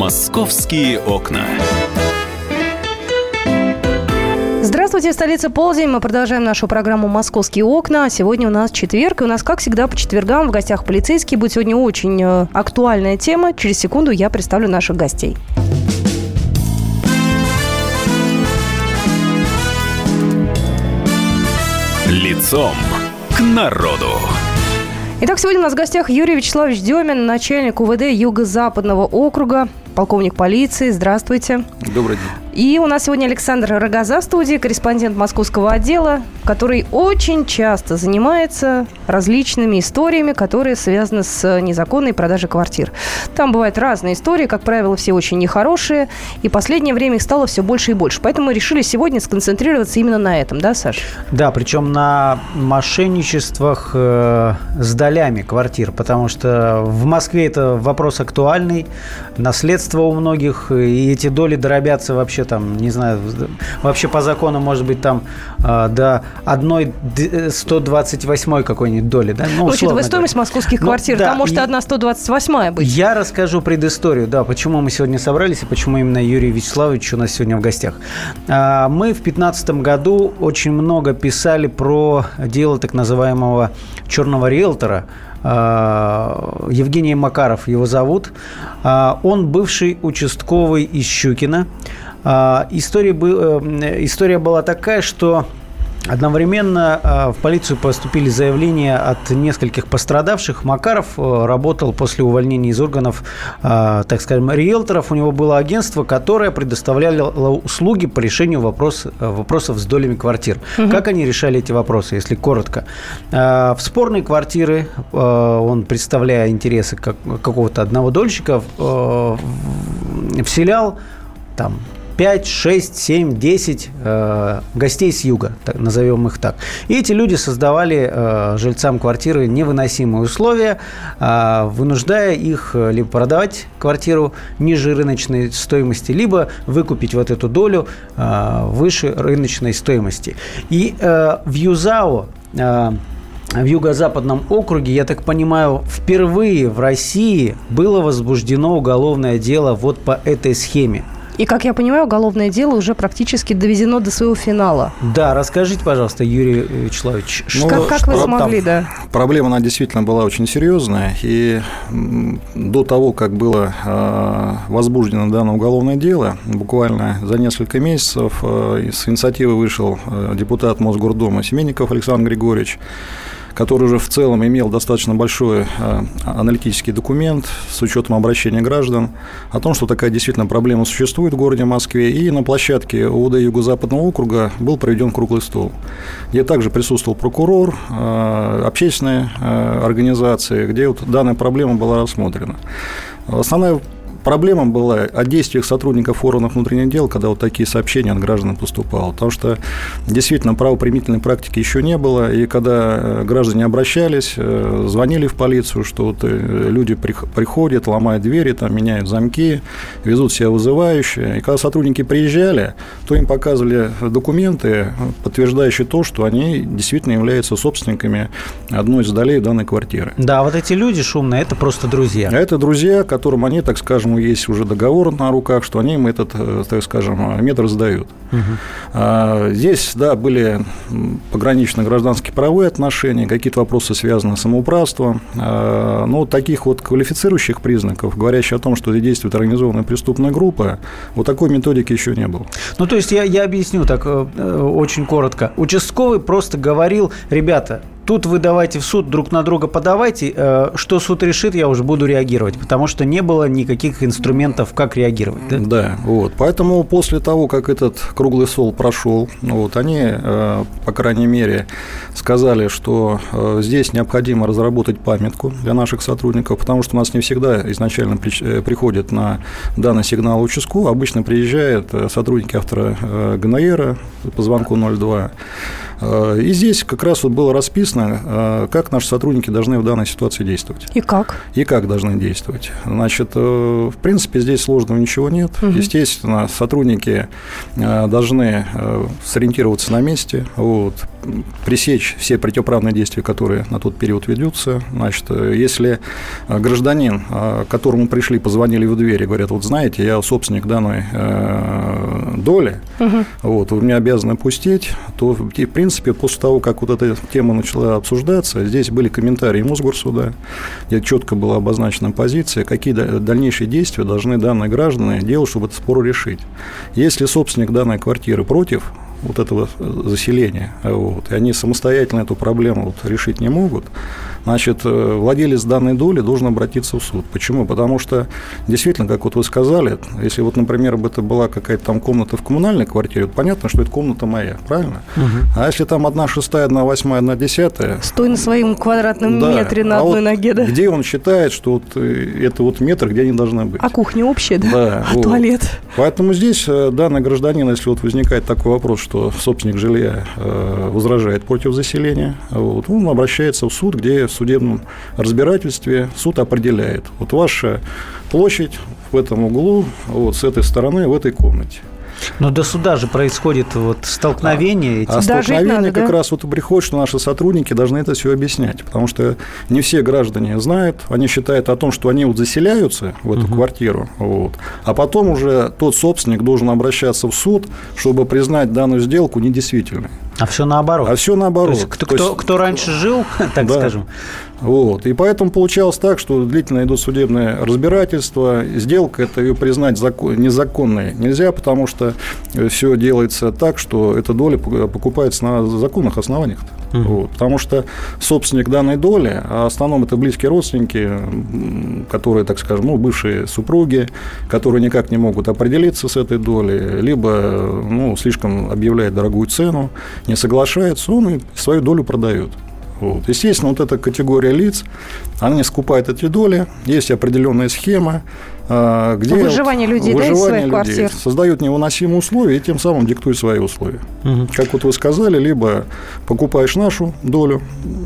Московские окна. Здравствуйте, столица полдень. Мы продолжаем нашу программу «Московские окна». Сегодня у нас четверг, и у нас, как всегда, по четвергам в гостях полицейские. Будет сегодня очень э, актуальная тема. Через секунду я представлю наших гостей. Лицом к народу. Итак, сегодня у нас в гостях Юрий Вячеславович Демин, начальник УВД Юго-Западного округа, полковник полиции. Здравствуйте. Добрый день. И у нас сегодня Александр Рогоза в студии, корреспондент московского отдела, который очень часто занимается различными историями, которые связаны с незаконной продажей квартир. Там бывают разные истории, как правило, все очень нехорошие, и в последнее время их стало все больше и больше. Поэтому мы решили сегодня сконцентрироваться именно на этом, да, Саш? Да, причем на мошенничествах э, с долями квартир, потому что в Москве это вопрос актуальный, наследство у многих, и эти доли дробятся вообще там, не знаю, вообще по закону, может быть, там э, до одной 128 какой-нибудь доли, да? Ну, учитывая стоимость московских Ну, квартир, да, там может и- одна 128 быть. Я расскажу предысторию, да, почему мы сегодня собрались и почему именно Юрий Вячеславович у нас сегодня в гостях. А, Мы в 2015 году очень много писали про дело так называемого черного риэлтора. А, Евгений Макаров его зовут. А, Он бывший участковый из Щукина. А, История, э, история была такая, что Одновременно э, в полицию поступили заявления от нескольких пострадавших. Макаров э, работал после увольнения из органов, э, так скажем, риэлторов. У него было агентство, которое предоставляло услуги по решению вопрос, э, вопросов с долями квартир. Как они решали эти вопросы, если коротко? Э, В спорные квартиры э, он, представляя интересы как- какого-то одного дольщика, э, вселял там 5, 6, 7, 10 э, гостей с юга, так, назовем их так. И эти люди создавали э, жильцам квартиры невыносимые условия, э, вынуждая их э, либо продавать квартиру ниже рыночной стоимости, либо выкупить вот эту долю э, выше рыночной стоимости. И э, в ЮЗАО э, в юго-западном округе, я так понимаю, впервые в России было возбуждено уголовное дело вот по этой схеме. И, как я понимаю, уголовное дело уже практически доведено до своего финала. Да, расскажите, пожалуйста, Юрий Вячеславович, Ну, как, как вы что смогли, да? Проблема, она действительно была очень серьезная. И до того, как было э, возбуждено данное уголовное дело, буквально за несколько месяцев э, с инициативы вышел э, депутат Мосгордума Семенников Александр Григорьевич, который уже в целом имел достаточно большой э, аналитический документ с учетом обращения граждан о том, что такая действительно проблема существует в городе Москве. И на площадке УВД Юго-Западного округа был проведен круглый стол, где также присутствовал прокурор, э, общественные э, организации, где вот данная проблема была рассмотрена. Основная проблема была о действиях сотрудников органов внутренних дел, когда вот такие сообщения от граждан поступало. Потому что действительно правоприменительной практики еще не было. И когда э, граждане обращались, э, звонили в полицию, что вот э, люди прих- приходят, ломают двери, там, меняют замки, везут себя вызывающие. И когда сотрудники приезжали, то им показывали документы, подтверждающие то, что они действительно являются собственниками одной из долей данной квартиры. Да, вот эти люди шумные, это просто друзья. Это друзья, которым они, так скажем, есть уже договор на руках, что они им этот, э, так скажем, метр сдают. А, Здесь, да, были пограничные гражданские правовые отношения, какие-то вопросы связаны с самоуправством. А, Но таких вот квалифицирующих признаков, говорящих о том, что здесь действует организованная преступная группа, вот такой методики еще не было. Ну, то есть я, я объясню так э, э, очень коротко. Участковый просто говорил, ребята, тут вы давайте в суд друг на друга подавайте, э, что суд решит, я уже буду реагировать, потому что не было никаких инструментов, как реагировать. да? Да, вот. Поэтому после того, как этот круглый стол прошел, вот, они, э, по крайней мере, сказали, что э, здесь необходимо разработать памятку для наших сотрудников, потому что у нас не всегда изначально приходит на данный сигнал участку, обычно приезжают сотрудники автора ГНР по звонку 02, И здесь как раз вот было расписано, как наши сотрудники должны в данной ситуации действовать. И как? И как должны действовать. Значит, в принципе, здесь сложного ничего нет. Угу. Естественно, сотрудники должны сориентироваться на месте, вот, пресечь все противоправные действия, которые на тот период ведутся. Значит, если гражданин, которому пришли, позвонили в дверь и говорят, вот знаете, я собственник данной э, доли, угу. вот, вы меня обязаны пустить, то, в принципе, после того, как вот эта тема начала обсуждаться, здесь были комментарии Мосгорсуда, где четко была обозначена позиция, какие дальнейшие действия должны данные граждане делать, чтобы этот спор решить. Если собственник данной квартиры против, вот этого заселения, вот, и они самостоятельно эту проблему вот решить не могут, значит, э, владелец данной доли должен обратиться в суд. Почему? Потому что, действительно, как вот вы сказали, если вот, например, бы это была какая-то там комната в коммунальной квартире, вот понятно, что это комната моя, правильно? Угу. А если там одна шестая, одна восьмая, одна десятая... Стой на своем квадратном да, метре на а одной вот ноге, да? Где он считает, что вот э, это вот метр, где они должны быть? А кухня общая, да? Да. А вот. туалет? Поэтому здесь э, данный гражданин, если вот возникает такой вопрос, что собственник жилья возражает против заселения, вот, он обращается в суд, где в судебном разбирательстве суд определяет. Вот ваша площадь в этом углу, вот с этой стороны, в этой комнате. Но до суда же происходит вот столкновение. А, а столкновение надо, как да? раз вот и приходит, что наши сотрудники должны это все объяснять, потому что не все граждане знают, они считают о том, что они вот заселяются в эту угу. квартиру, вот, а потом уже тот собственник должен обращаться в суд, чтобы признать данную сделку недействительной. А все наоборот. А все наоборот. То есть, кто, кто, кто раньше жил, так да. скажем, вот. И поэтому получалось так, что длительно идут судебные разбирательства. Сделка это ее признать закон, незаконной нельзя, потому что э, все делается так, что эта доля покупается на законных основаниях. Угу. Вот. Потому что собственник данной доли, а в основном это близкие родственники, которые, так скажем, ну, бывшие супруги, которые никак не могут определиться с этой долей, либо ну, слишком объявляет дорогую цену, не соглашается, он и свою долю продает. Вот. Естественно, вот эта категория лиц, она не скупает эти доли, есть определенная схема, а, где выживание вот, людей, выживание да, людей квартир. создают невыносимые условия и тем самым диктуют свои условия. Угу. Как вот вы сказали, либо покупаешь нашу долю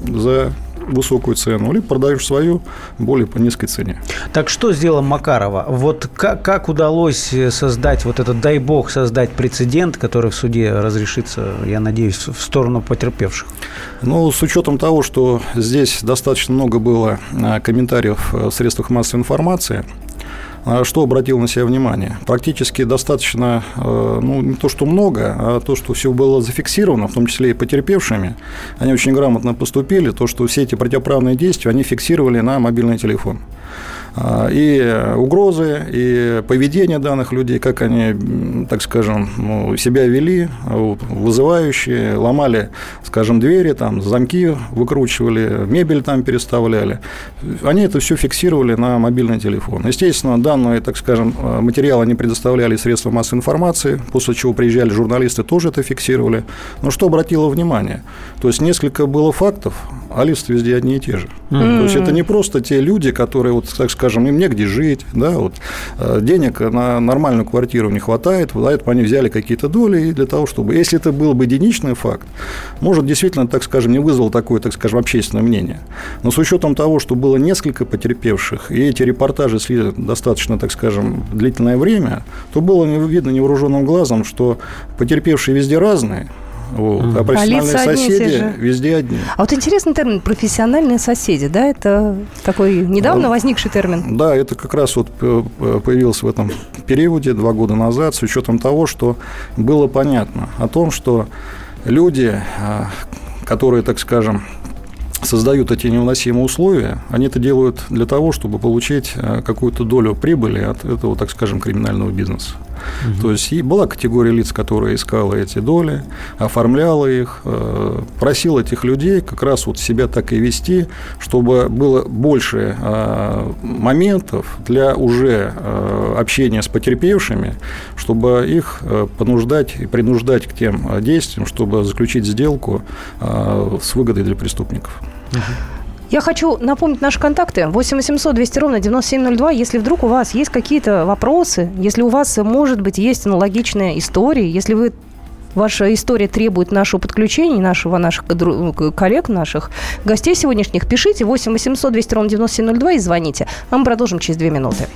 за высокую цену, либо продаешь свою более по низкой цене. Так что сделала Макарова? Вот как, как удалось создать, вот этот, дай бог, создать прецедент, который в суде разрешится, я надеюсь, в сторону потерпевших? Ну, с учетом того, что здесь достаточно много было а, комментариев в средствах массовой информации, что обратил на себя внимание? Практически достаточно, э, ну, не то, что много, а то, что все было зафиксировано, в том числе и потерпевшими, они очень грамотно поступили, то, что все эти противоправные действия, они фиксировали на мобильный телефон. А, и угрозы, и поведение данных людей, как они, так скажем, ну, себя вели, вызывающие, ломали, скажем, двери, там, замки выкручивали, мебель там переставляли. Они это все фиксировали на мобильный телефон. Естественно, данные, так скажем, материалы они предоставляли средства массовой информации, после чего приезжали журналисты, тоже это фиксировали. Но что обратило внимание? То есть, несколько было фактов, а лица везде одни и те же. Mm-hmm. То есть, это не просто те люди, которые, вот, так скажем, скажем, им негде жить, да, вот, э, денег на нормальную квартиру не хватает, поэтому они взяли какие-то доли для того, чтобы, если это был бы единичный факт, может, действительно, так скажем, не вызвал такое, так скажем, общественное мнение. Но с учетом того, что было несколько потерпевших, и эти репортажи шли достаточно, так скажем, длительное время, то было видно невооруженным глазом, что потерпевшие везде разные, вот. А профессиональные а соседи везде одни. А вот интересный термин профессиональные соседи, да, это такой недавно возникший термин. Да, это как раз вот появился в этом периоде два года назад с учетом того, что было понятно о том, что люди, а, которые, так скажем, создают эти невыносимые условия, они это делают для того, чтобы получить а, какую-то долю прибыли от этого, так скажем, криминального бизнеса. Угу. То есть и была категория лиц, которая искала эти доли, оформляла их, э, просила этих людей как раз вот себя так и вести, чтобы было больше э, моментов для уже э, общения с потерпевшими, чтобы их понуждать и принуждать к тем действиям, чтобы заключить сделку с выгодой для преступников. Я хочу напомнить наши контакты. 8 800 200 ровно 9702. Если вдруг у вас есть какие-то вопросы, если у вас, может быть, есть аналогичная история, если вы ваша история требует нашего подключения, нашего, наших коллег, наших гостей сегодняшних, пишите 8 800 200 ровно 9702 и звоните. А мы продолжим через две минуты.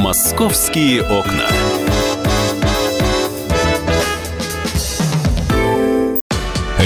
«Московские окна».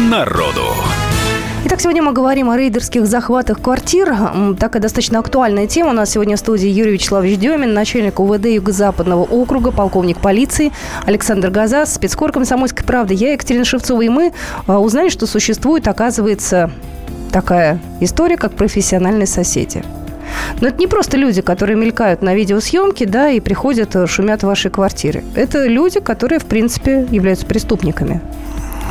народу. Итак, сегодня мы говорим о рейдерских захватах квартир. Такая достаточно актуальная тема. У нас сегодня в студии Юрий Вячеславович Демин, начальник УВД Юго-Западного округа, полковник полиции, Александр Газа, спецкор комсомольской правды. Я, Екатерина Шевцова, и мы а, узнали, что существует, оказывается, такая история, как профессиональные соседи. Но это не просто люди, которые мелькают на видеосъемке, да, и приходят, э, шумят в вашей квартире. Это люди, которые, в принципе, являются преступниками.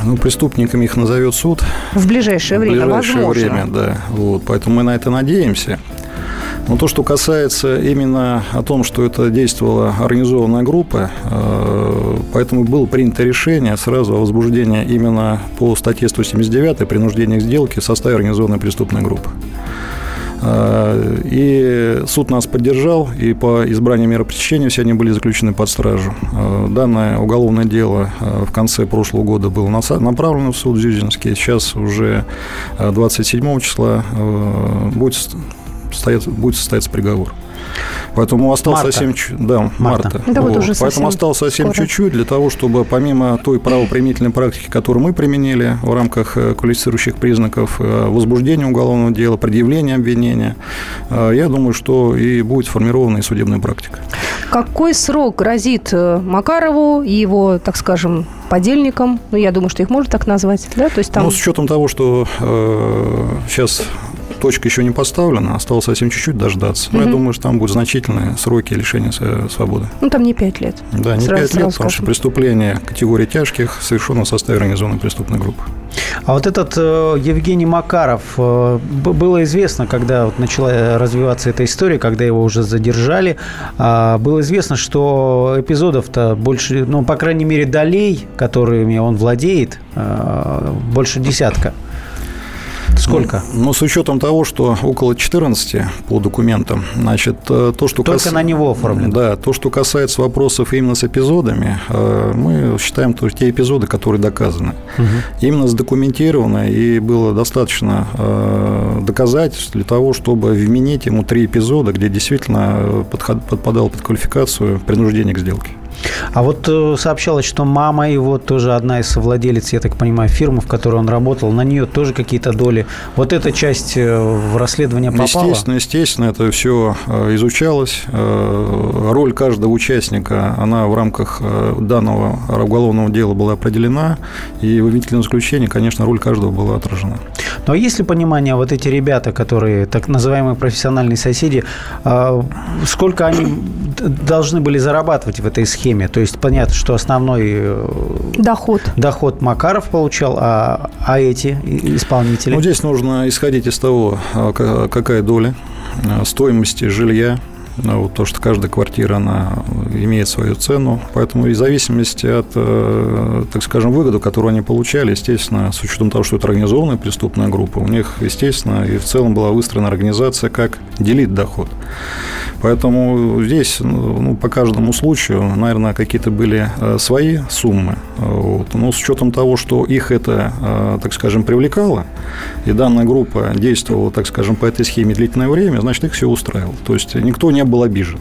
Ну, преступниками их назовет суд. В ближайшее время, В ближайшее возможно. время, да. Вот, поэтому мы на это надеемся. Но то, что касается именно о том, что это действовала организованная группа, э, поэтому было принято решение сразу о возбуждении именно по статье 179 принуждение к сделке в составе организованной преступной группы. Э, и суд нас поддержал, и по избранию меры пресечения все они были заключены под стражу. Э, Данное уголовное дело э, в конце прошлого года было направлено в суд Зюзинский. Сейчас уже 27 числа будет, будет состояться приговор. Поэтому осталось марта. совсем чуть Да, марта. марта. Да, вот уже Поэтому осталось совсем скоро. чуть-чуть для того, чтобы помимо той правоприменительной практики, которую мы применили в рамках э, квалифицирующих признаков э, возбуждения уголовного дела, предъявления обвинения, э, я думаю, что и будет сформирована и судебная практика. Какой срок грозит Макарову и его, так скажем, подельникам? Ну, я думаю, что их можно так назвать, да? То есть там... Ну, с учетом того, что э, сейчас точка еще не поставлена, осталось совсем чуть-чуть дождаться. Но я думаю, что там будут значительные сроки лишения свободы. Ну, там не пять лет. Да, не Сразу- 5 лет, сразу потому что преступление категории тяжких совершено в составе организованной преступной группы. А вот этот э, Евгений Макаров, э, было известно, когда вот начала развиваться эта история, когда его уже задержали, а, было известно, что эпизодов-то больше, ну, по крайней мере, долей, которыми он владеет, э, больше десятка. Сколько? Ну, но с учетом того, что около 14 по документам, значит, э, то, что... Только на него оформлено. Да, то, что касается вопросов именно с эпизодами, э, мы считаем то, те эпизоды, которые доказаны. Именно задокументировано, и было достаточно э, доказательств для того, чтобы вменить ему три эпизода, где действительно подход- подпадал под квалификацию принуждения к сделке. А вот э, сообщалось, что мама его тоже одна из совладелец, я так понимаю, фирмы, в которой он работал, на нее тоже какие-то доли. Вот эта часть э, в расследование попала? Естественно, естественно, это все изучалось. Э, Роль каждого участника, она в рамках данного уголовного дела была определена, и в обвинительном заключении, конечно, роль каждого была отражена. Но есть ли понимание, вот эти ребята, которые так называемые профессиональные соседи, сколько они должны были зарабатывать в этой схеме? То есть понятно, что основной э, Доход. доход Макаров получал, а, а эти исполнители? Ну, здесь нужно исходить из того, ка- какая доля э, стоимости жилья, вот то, что каждая квартира, она имеет свою цену, поэтому и в зависимости от, э, так скажем, выгоды, которую они получали, естественно, с учетом того, что это организованная преступная группа, у них, естественно, и в целом была выстроена организация, как делить доход. Поэтому здесь, ну, по каждому случаю, наверное, какие-то были э, свои суммы. Вот. Но с учетом того, что их это, э, так скажем, привлекало, и данная группа действовала, так скажем, по этой схеме длительное время, значит, их все устраивало. То есть никто не был обижен.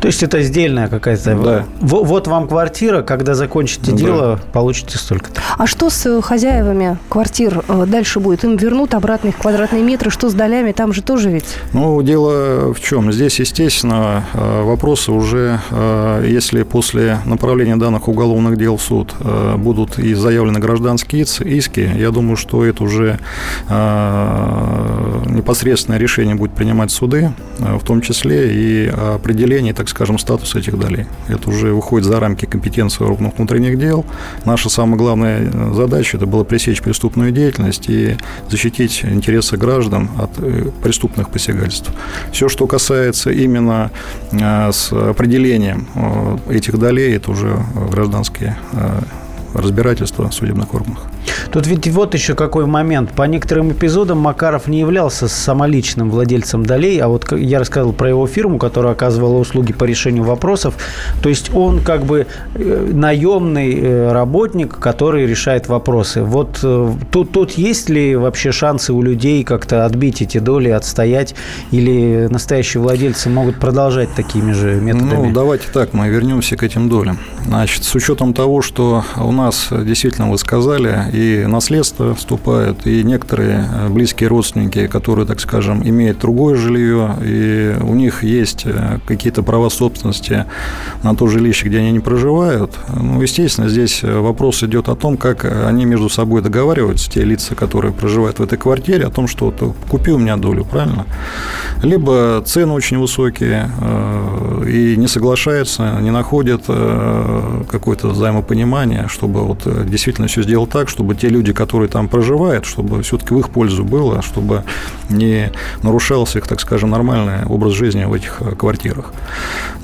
То есть это сдельная какая-то... Да. В- Вот вам квартира, когда закончите Да. дело, получите столько-то. А что с э, хозяевами квартир э, дальше будет? Им вернут обратно их квадратные метры? Что с долями? Там же тоже ведь... Ну, дело в чем? Здесь, естественно, э, вопросы уже, если после направления данных уголовных дел в суд будут и заявлены гражданские иски, я думаю, что это уже непосредственное решение будет принимать суды, в том числе и определение, так скажем, статуса этих долей. Это уже выходит за рамки компетенции органов внутренних дел. Наша самая главная э, задача – это было пресечь преступную деятельность и защитить интересы граждан от э, преступных посягательств. Все, что касается именно э, с определением этих долей, это уже гражданские разбирательства в судебных органах. Тут ведь вот еще какой момент. По некоторым эпизодам Макаров не являлся самоличным владельцем долей, а вот я рассказывал про его фирму, которая оказывала услуги по решению вопросов. То есть он как бы э, наемный э, работник, который решает вопросы. Вот э, тут, тут есть ли вообще шансы у людей как-то отбить эти доли, отстоять, или настоящие владельцы могут продолжать такими же методами? Ну, давайте так, мы вернемся к этим долям. Значит, с учетом того, что у нас действительно, вы сказали, и наследство вступает, и некоторые э, близкие родственники, которые, так скажем, имеют другое жилье, и у них есть э, какие-то права собственности на то жилище, где они не проживают. Ну, естественно, здесь э, вопрос идет о том, как они между собой договариваются, те лица, которые проживают в этой квартире, о том, что вот, купи у меня долю, правильно? Либо цены очень высокие, и не соглашаются, не находят какое-то взаимопонимание, чтобы вот э, действительно все сделать так, чтобы те люди, которые там проживают, чтобы все-таки в их пользу было, чтобы не нарушался их, так скажем, нормальный образ жизни в этих э, квартирах.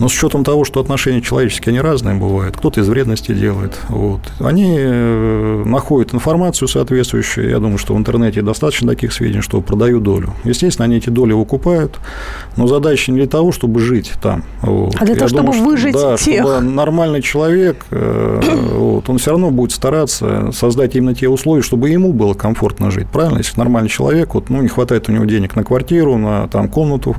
Но с учетом того, что отношения человеческие, они разные бывают, кто-то из вредности делает, вот, они э, находят информацию соответствующую, я думаю, что в интернете достаточно таких сведений, что продают долю. Естественно, они эти доли выкупают, но задача не для того, чтобы жить там. Вот. А для Я того, чтобы что- выжить да, тех. чтобы нормальный человек, вот, он все равно будет стараться создать именно те условия, чтобы ему было комфортно жить. Правильно? Если нормальный человек, вот, ну, не хватает у него денег на квартиру, на там, комнату,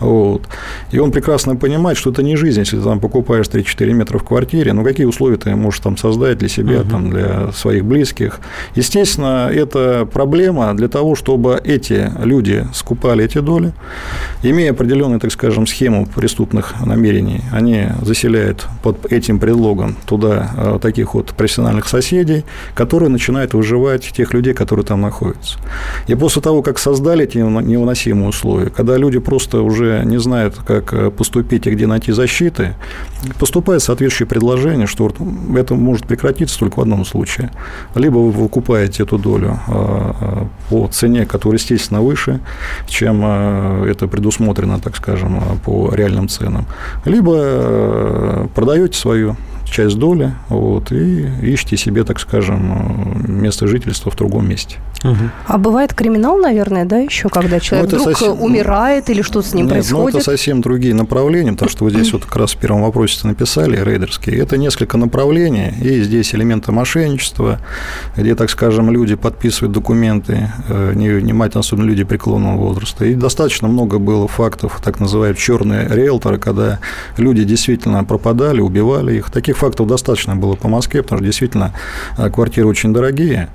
вот, и он прекрасно понимает, что это не жизнь, если ты там покупаешь 3-4 метра в квартире, ну, какие условия ты можешь там создать для себя, там, для своих близких. Естественно, это проблема для того, чтобы эти люди скупали эти доли, имея определенную, так скажем, схему преступных намерений, они заселяют под этим предлогом туда э, таких вот профессиональных соседей, которые начинают выживать тех людей, которые там находятся. И после того, как создали эти невыносимые условия, когда люди просто уже не знают, как э, поступить и где найти защиты, поступает соответствующее предложение, что это может прекратиться только в одном случае. Либо вы выкупаете эту долю э, э, по цене, которая, естественно, выше, чем это предусмотрено, так скажем, по реальным ценам, либо продаете свою часть доли вот, и ищите себе, так скажем, место жительства в другом месте. Мгм. А бывает криминал, наверное, да, еще, когда человек это вдруг совсем- умирает или что-то с ним Нет, ну, происходит? это совсем другие направления, потому что вы здесь вот как раз в первом вопросе написали, рейдерские. Это несколько направлений, и здесь элементы мошенничества, где, так скажем, люди подписывают документы, э, не внимательно, особенно люди преклонного возраста. И достаточно много было фактов, так называемые черные риэлторы, когда люди действительно пропадали, убивали их. Таких фактов достаточно было по Москве, потому что действительно э, квартиры очень дорогие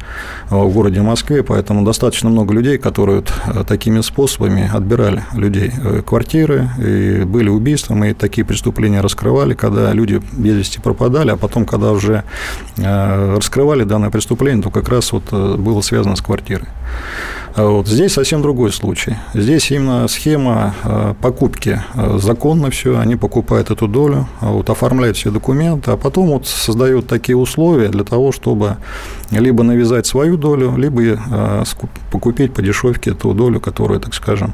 э, в городе Москве, поэтому достаточно много людей, которые э, такими способами отбирали людей квартиры, и были убийства, мы такие преступления раскрывали, когда люди без вести пропадали, а потом, когда уже раскрывали данное преступление, то как раз вот было связано с квартирой. А Вот здесь совсем другой случай. Здесь именно схема э, покупки э, законно все, они покупают эту долю, а вот, оформляют все документы, а потом вот создают такие условия для того, чтобы либо навязать свою долю, либо покупить по дешевке ту долю, которую, так скажем,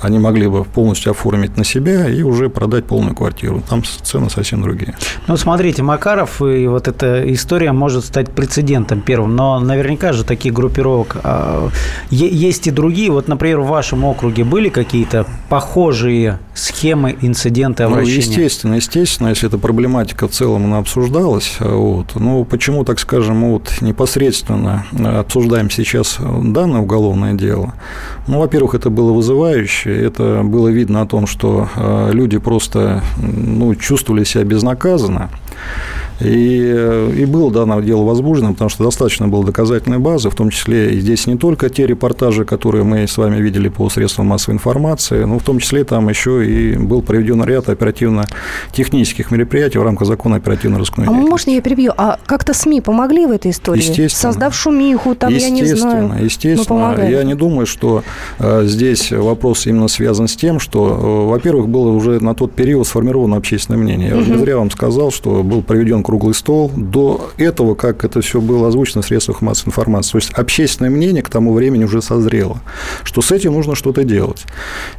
они могли бы полностью оформить на себя и уже продать полную квартиру. Там цены совсем другие. Ну, смотрите, Макаров и вот эта история может стать прецедентом первым, но наверняка же таких группировок а, есть и другие. Вот, например, в вашем округе были какие-то похожие схемы, инциденты, Ну, обращения? естественно, естественно, если эта проблематика в целом она обсуждалась, вот, ну, почему, так скажем, вот непосредственно обсуждаем сейчас данное уголовное дело? Ну, во-первых, это было вызывающе, это было видно о том, что э, люди просто ну, чувствовали себя безнаказанно, и, э, и было данное дело возбуждено, потому что достаточно было доказательной базы, в том числе и здесь не только те репортажи, которые мы с вами видели по средствам массовой информации, но в том числе там еще и был проведен ряд оперативно-технических мероприятий в рамках закона оперативно-розыскной А можно я перебью? А как-то СМИ помогли в этой истории? Естественно. Создав шумиху, там, я не знаю. Естественно, я не думаю, что э, здесь вопрос именно связан с тем, что, э, во-первых, было уже на тот период сформировано общественное мнение. Я не зря вам сказал, что был проведен круглый стол. До этого, как это все было озвучено в средствах массовой информации, то есть общественное мнение к тому времени уже созрело, что с этим нужно что-то делать.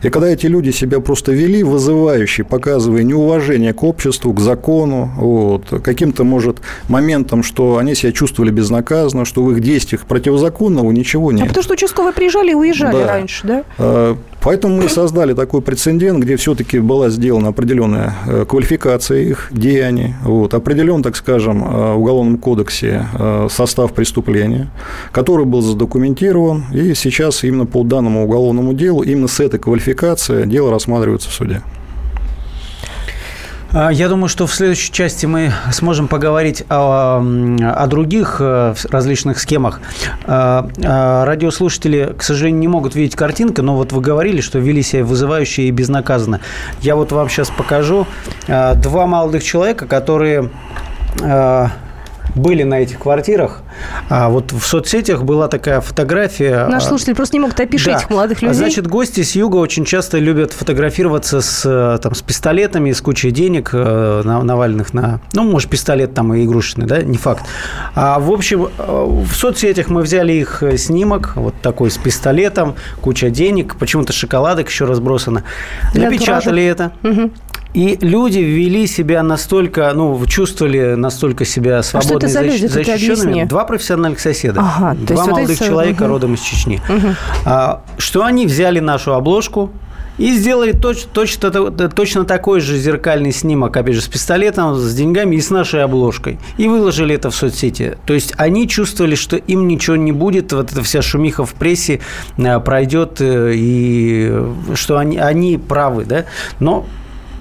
И когда эти люди себя просто вели, вызывающие, показывая неуважение к обществу, к закону, вот, каким-то, может, моментом, что они себя чувствовали безнаказанно, что в их действиях противозаконного ничего А нет. потому что участковые приезжали и уезжали Да. раньше, да? Поэтому мы создали такой прецедент, где все-таки была сделана определенная э, квалификация их деяний, вот, определен, так скажем, э, в Уголовном кодексе э, состав преступления, который был задокументирован, и сейчас именно по данному уголовному делу, именно с этой квалификацией дело рассматривается в суде. А, Я думаю, что в следующей части мы сможем поговорить о, о других э, различных схемах. А, а, Радиослушатели, к сожалению, не могут видеть картинку, но вот вы говорили, что вели себя вызывающе и безнаказанно. Я вот вам сейчас покажу два молодых человека, которые были на этих квартирах. А вот в соцсетях была такая фотография. А, слушатели просто не могут опишите да. этих молодых А людей. Значит, гости с юга очень часто любят фотографироваться с, э, там, с пистолетами, с кучей денег э, на- наваленных на... Ну, может, пистолет там и игрушечный, да, не факт. А, в общем, э, в соцсетях мы взяли их снимок, вот такой с пистолетом, куча денег, почему-то шоколадок еще разбросано. Напечатали это. Мгм. И люди вели себя настолько, ну, чувствовали настолько себя свободно А за защ- защищенными. Два профессиональных соседа. Ага, Два есть вот молодых эти- человека мгм. родом из Чечни. А, что они взяли нашу обложку и сделали точ- точно, точно такой же зеркальный снимок, опять же, с пистолетом, с деньгами и с нашей обложкой. И выложили это в соцсети. То есть они чувствовали, что им ничего не будет, вот эта вся шумиха в прессе э, пройдет, э, и что они, они правы, да? Но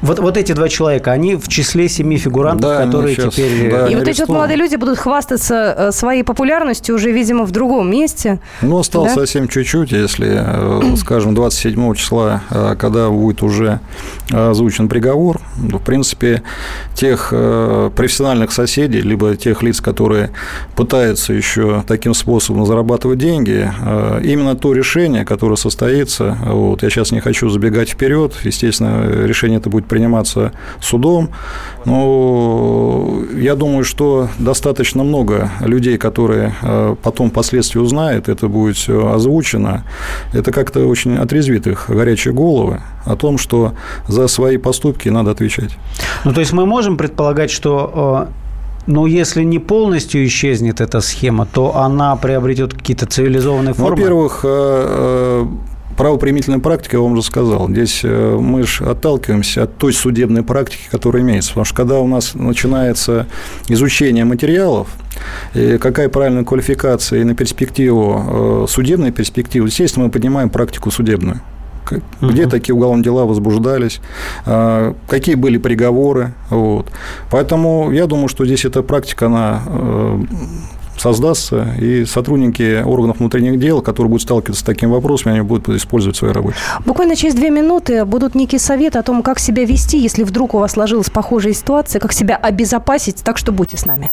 вот, вот эти два человека, они в числе семи фигурантов, Да, которые сейчас, теперь... да, э, И вот эти вот молодые люди будут хвастаться э, своей популярностью уже, видимо, в другом месте. Ну, осталось Да? совсем чуть-чуть, если, э, скажем, 27 числа, когда будет уже озвучен приговор, в принципе, тех профессиональных соседей, либо тех лиц, которые пытаются еще таким способом зарабатывать деньги, именно то решение, которое состоится, вот, я сейчас не хочу забегать вперед, естественно, решение это будет приниматься судом, но я думаю, что достаточно много людей, которые э, потом впоследствии узнают, это будет все озвучено, это как-то очень отрезвит их горячие головы о том, что за свои поступки надо отвечать. Ну, то есть мы можем предполагать, что, э, ну, если не полностью исчезнет эта схема, то она приобретет какие-то цивилизованные Ну, формы? Во-первых, э, правоприменительная практика, я вам уже сказал, здесь э, мы же отталкиваемся от той судебной практики, которая имеется. Потому что когда у нас начинается изучение материалов, какая правильная квалификация и на перспективу, э, судебной перспективы, естественно, мы поднимаем практику судебную. Где Мгм. такие уголовные дела возбуждались, э, какие были приговоры. Вот. Поэтому я думаю, что здесь эта практика, она создастся, и сотрудники органов внутренних дел, которые будут сталкиваться с такими вопросами, они будут использовать в своей работе. Буквально через две минуты будут некие советы о том, как себя вести, если вдруг у вас сложилась похожая ситуация, как себя обезопасить, так что будьте с нами.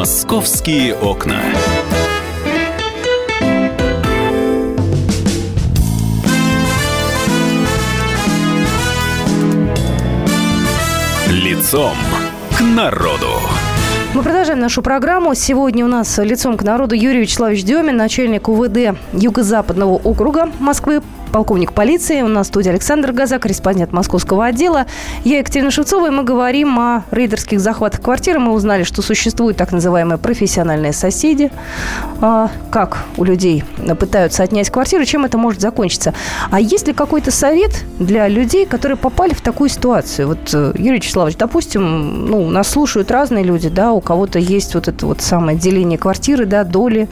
Московские окна. Лицом к народу. Мы продолжаем нашу программу. Сегодня у нас лицом к народу Юрий Вячеславович Демин, начальник УВД Юго-Западного округа Москвы, полковник полиции. У нас в студии Александр Газа, корреспондент московского отдела. Я Екатерина Шевцова, и мы говорим о рейдерских захватах квартиры. Мы узнали, что существуют так называемые профессиональные соседи. А, как у людей пытаются отнять квартиру, чем это может закончиться. А есть ли какой-то совет для людей, которые попали в такую ситуацию? Вот, э, Юрий Вячеславович, допустим, ну, нас слушают разные люди, да, у кого-то есть вот это вот самое деление квартиры, да, доли,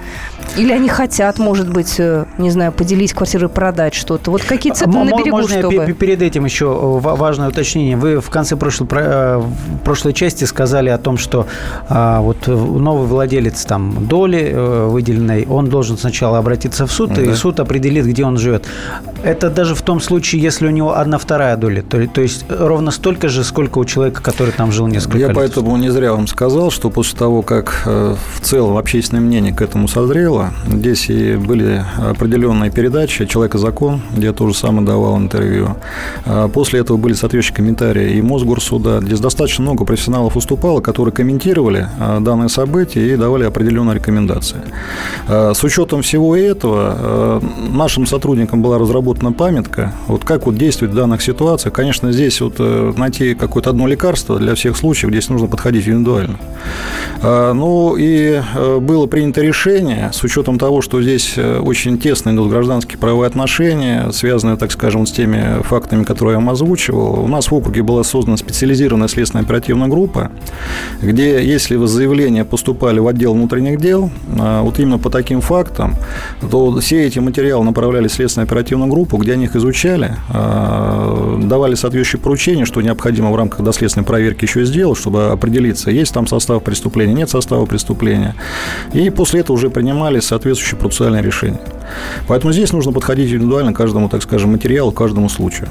или они хотят, может быть, э, не знаю, поделить квартиру и продать что-то. Вот какие цепи на берегу, Можно чтобы... перед этим еще э, важное уточнение. Вы в конце прошлой, э, прошлой части сказали о том, что а, вот новый владелец там доли выделенной, он должен сначала обратиться в суд, да. и суд определит, где он живет. Это даже в том случае, если у него одна вторая доля. То, то есть ровно столько же, сколько у человека, который там жил несколько Я лет. Я поэтому не зря вам сказал, что после того, как в целом общественное мнение к этому созрело, здесь и были определенные передачи «Человек и закон», я тоже сам давал интервью. А после этого были соответствующие комментарии и Мосгорсуда. Здесь достаточно много профессионалов выступало, которые комментировали а, данное событие и давали определенные рекомендации. А, с учетом всего этого нашим сотрудникам была разработана памятка, вот как вот действовать в данных ситуациях. Конечно, здесь вот э, найти какое-то одно лекарство для всех случаев, здесь нужно подходить индивидуально. Ну и э, было принято решение, с учетом того, что здесь э, очень тесные идут гражданские правовые отношения, преступления, связанные, так скажем, с теми фактами, которые я вам озвучивал. У нас в округе была создана специализированная следственная оперативная группа, где, если заявления поступали в отдел внутренних дел, а, вот именно по таким фактам, то все эти материалы направляли в следственную оперативную группу, где они их изучали, а, давали соответствующие поручения, что необходимо в рамках доследственной проверки еще сделать, чтобы определиться, есть там состав преступления, нет состава преступления. И после этого уже принимали соответствующие процессуальные решения. Поэтому здесь нужно подходить индивидуально каждому, так скажем, материалу, каждому случаю.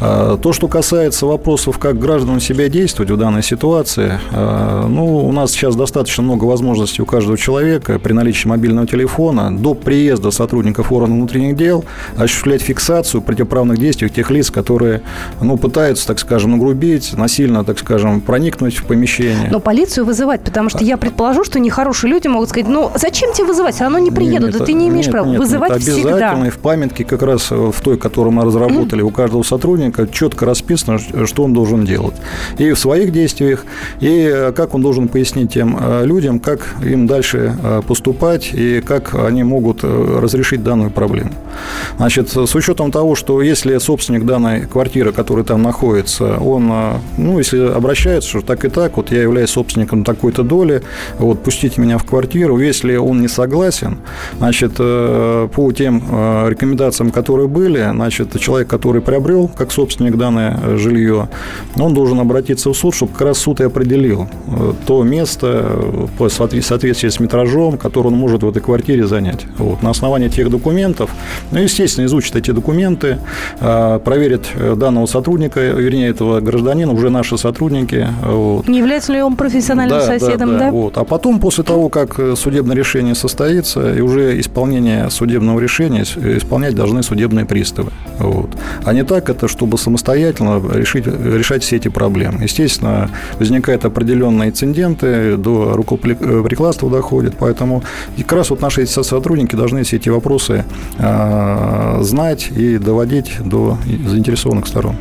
А, то, что касается вопросов, как гражданам себя действовать в данной ситуации, а, ну, у нас сейчас достаточно много возможностей у каждого человека при наличии мобильного телефона до приезда сотрудников органов внутренних дел осуществлять фиксацию противоправных действий тех лиц, которые ну, пытаются, так скажем, нагрубить, насильно, так скажем, проникнуть в помещение. Но полицию вызывать, потому что я предположу, что нехорошие люди могут сказать, ну, зачем тебе вызывать? Оно не приедут, нет, да ты не имеешь нет, права. Нет, вызывать нет, обязательно всегда. и в памятке как раз в той, которую мы разработали, у каждого сотрудника сотрудника четко расписано, что он должен делать. И в своих действиях, и э, как он должен пояснить тем э, людям, как им дальше э, поступать и как они могут разрешить данную проблему. Значит, с учетом того, что если собственник данной квартиры, который там находится, он, ну, если обращается, что так и так, вот я являюсь собственником такой-то доли, вот пустите меня в квартиру, если он не согласен, значит, по тем рекомендациям, которые были, значит, человек, который приобрел как собственник данное э, жилье, он должен обратиться в суд, чтобы как раз суд и определил э, то место э, по соответствии с метражом, который он может в этой квартире занять. Вот. На основании тех документов, ну, естественно, изучит эти документы, проверит данного сотрудника, вернее, этого гражданина, уже наши сотрудники. Вот. Не является ли он профессиональным да, соседом, да? да? да? Вот. А потом, после того, как судебное решение состоится, и уже исполнение судебного решения исполнять должны судебные приставы. Вот. А не так это, чтобы самостоятельно решить, решать все эти проблемы. Естественно, возникают определенные инциденты, до рукоприкладства доходит, поэтому как раз вот наши сотрудники должны все эти вопросы э, знать и доводить до заинтересованных сторон.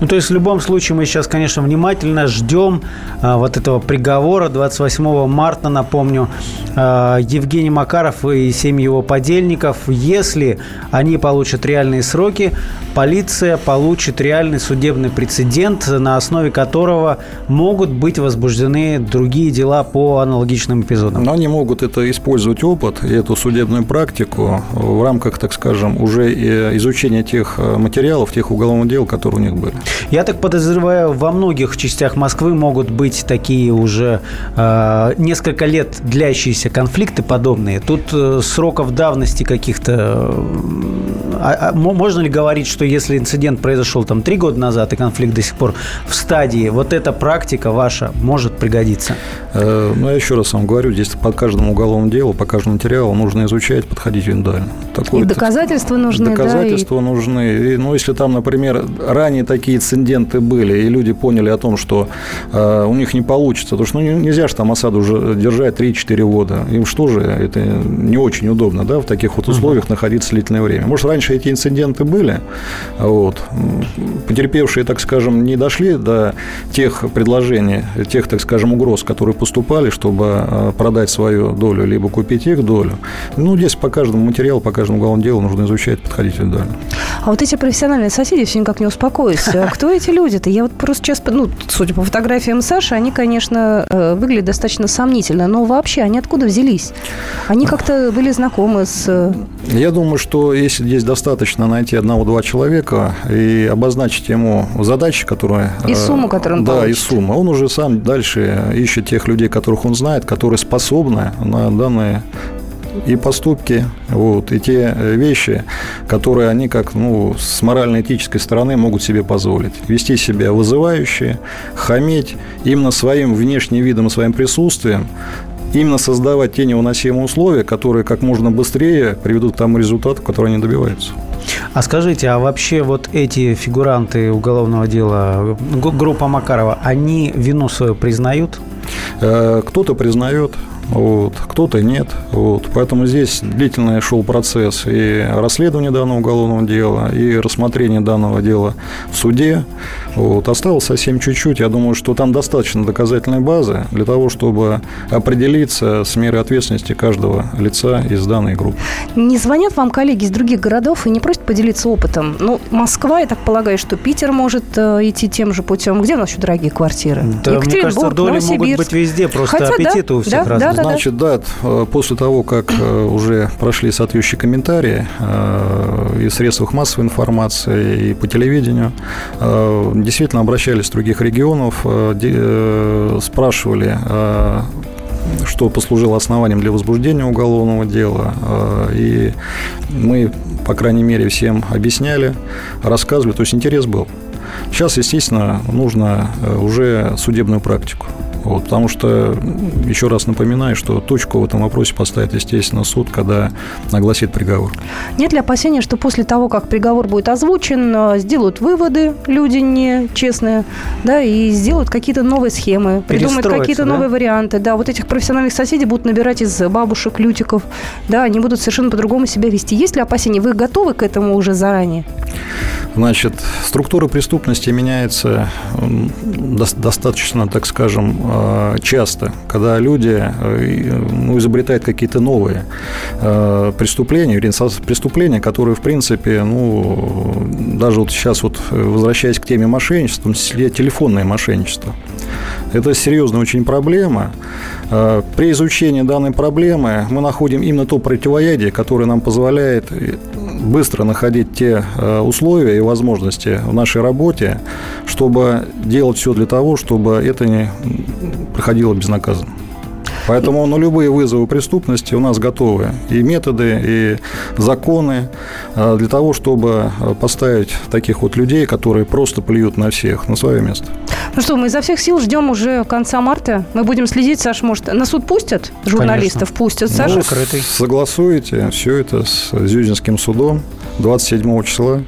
Ну, то есть, в любом случае, мы сейчас, конечно, внимательно ждем а, вот этого приговора 28 марта, напомню, а, Евгений Макаров и семь его подельников. Если они получат реальные сроки, полиция получит реальный судебный прецедент, на основе которого могут быть возбуждены другие дела по аналогичным эпизодам. Но они могут это использовать опыт и эту судебную практику в рамках, так скажем, уже изучения тех э, материалов, тех уголовных дел, которые у них были. Я так подозреваю, во многих частях Москвы могут быть такие уже э, несколько лет длящиеся конфликты подобные, тут э, сроков давности каких-то... э, а- а мо- можно ли говорить, что если инцидент произошел там три года назад, и конфликт до сих пор в стадии, вот эта практика ваша может пригодиться? Э, Ну, я еще раз вам говорю, здесь по каждому уголовному делу, по каждому материалу нужно изучать, подходить индивидуально. Такое- И доказательства нужны, да, и- Доказательства нужны. И, ну, если там, например, ранее такие инциденты были, и люди поняли о том, что э, у них не получится, потому что ну, не- нельзя же там осаду уже держать 3-4 года. Им что же, это не очень удобно, да, в таких вот условиях находиться длительное время. Может, раньше эти инциденты были, вот, потерпевшие, так скажем, не дошли до тех предложений, тех, так скажем, угроз, которые поступали, чтобы э, продать свою долю, либо купить их долю. Ну, здесь по каждому материалу, по каждому уголовному делу нужно изучать, подходить индивидуально. А вот эти профессиональные соседи все никак не успокоятся. А Кто эти люди-то? Я вот просто сейчас, ну, судя по фотографиям Саши, они, конечно, э, выглядят достаточно сомнительно, но вообще они откуда взялись? Они как-то были знакомы с... э, Я думаю, что если здесь достаточно найти одного-два человека и обозначить ему задачи, которые... И э, сумму, которую он Да, получит. и сумму. Он уже сам дальше ищет тех людей, которых он знает, которые способны на данные и поступки, вот, и те э, вещи, которые они как ну, с морально-этической стороны могут себе позволить. Вести себя вызывающе, хамить именно своим внешним видом и своим присутствием, именно создавать те невыносимые условия, которые как можно быстрее приведут к тому результату, который они добиваются. А скажите, а вообще вот эти фигуранты уголовного дела, группа Макарова, они вину свою признают? Э, Кто-то признает, вот, кто-то нет. Вот. Поэтому здесь длительный шел процесс и расследование данного уголовного дела, и рассмотрение данного дела в суде. Вот. Осталось совсем чуть-чуть. Я думаю, что там достаточно доказательной базы для того, чтобы определиться с мерой ответственности каждого лица из данной группы. Не звонят вам коллеги из других городов и не просят поделиться опытом? Ну, Москва, я так полагаю, что Питер может э, идти тем же путем. Где у нас еще дорогие квартиры? Да, мне кажется, доли могут быть везде, просто Хотя да, аппетиты у всех да, разные. да, да, да. Значит, да, э, после того, как э, уже прошли соответствующие комментарии э, и в средствах массовой информации, и по телевидению, действительно обращались с других регионов, спрашивали, что послужило основанием для возбуждения уголовного дела. И мы, по крайней мере, всем объясняли, рассказывали, то есть интерес был. Сейчас, естественно, нужно уже судебную практику. Вот, потому что, еще раз напоминаю, что точку в этом вопросе поставит, естественно, суд, когда огласит приговор. Нет ли опасения, что после того, как приговор будет озвучен, э, сделают выводы люди нечестные, да, и сделают какие-то новые схемы, придумают какие-то да? новые варианты. Да, вот этих профессиональных соседей будут набирать из бабушек, лютиков, да, они будут совершенно по-другому себя вести. Есть ли опасения? Вы готовы к этому уже заранее? Значит, структура преступности меняется достаточно, так скажем, э, часто, когда люди э, ну, изобретают какие-то новые э, преступления, преступления, которые, в принципе, ну, даже вот сейчас вот возвращаясь к теме мошенничества, телефонное мошенничество. Это серьезная очень проблема. При изучении данной проблемы мы находим именно то противоядие, которое нам позволяет быстро находить те э, условия и возможности в нашей работе, чтобы делать все для того, чтобы это не проходило безнаказанно. Поэтому на любые вызовы преступности у нас готовы и методы, и законы э, для того, чтобы э, поставить таких вот людей, которые просто плюют на всех, на свое место. Ну что, мы изо всех сил ждем уже конца марта. Мы будем следить, Саш, может, на суд пустят? Журналистов пустят. Ну, Саша, Закрытый. Согласуете все это с Зюзинским судом 27 числа.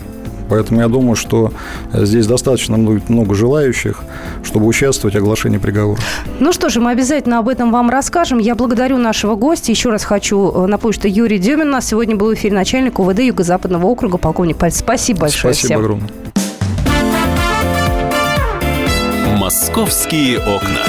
Поэтому я думаю, что здесь достаточно будет много желающих, чтобы участвовать в оглашении приговора. Ну что же, мы обязательно об этом вам расскажем. Я благодарю нашего гостя. Еще раз хочу э, напомнить, что Юрий Демин у нас сегодня был в эфире начальник УВД Юго-Западного округа, полковник Пальц. Спасибо большое Спасибо всем. огромное. «Московские окна».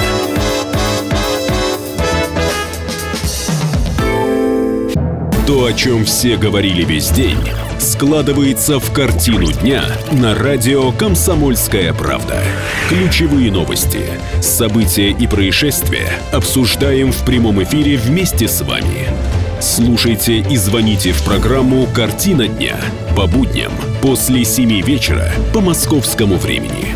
То, о чем все говорили весь день, складывается в картину дня на радио «Комсомольская правда». Ключевые новости, события и происшествия обсуждаем в прямом эфире вместе с вами. Слушайте и звоните в программу «Картина дня» по будням после 7 вечера по московскому времени.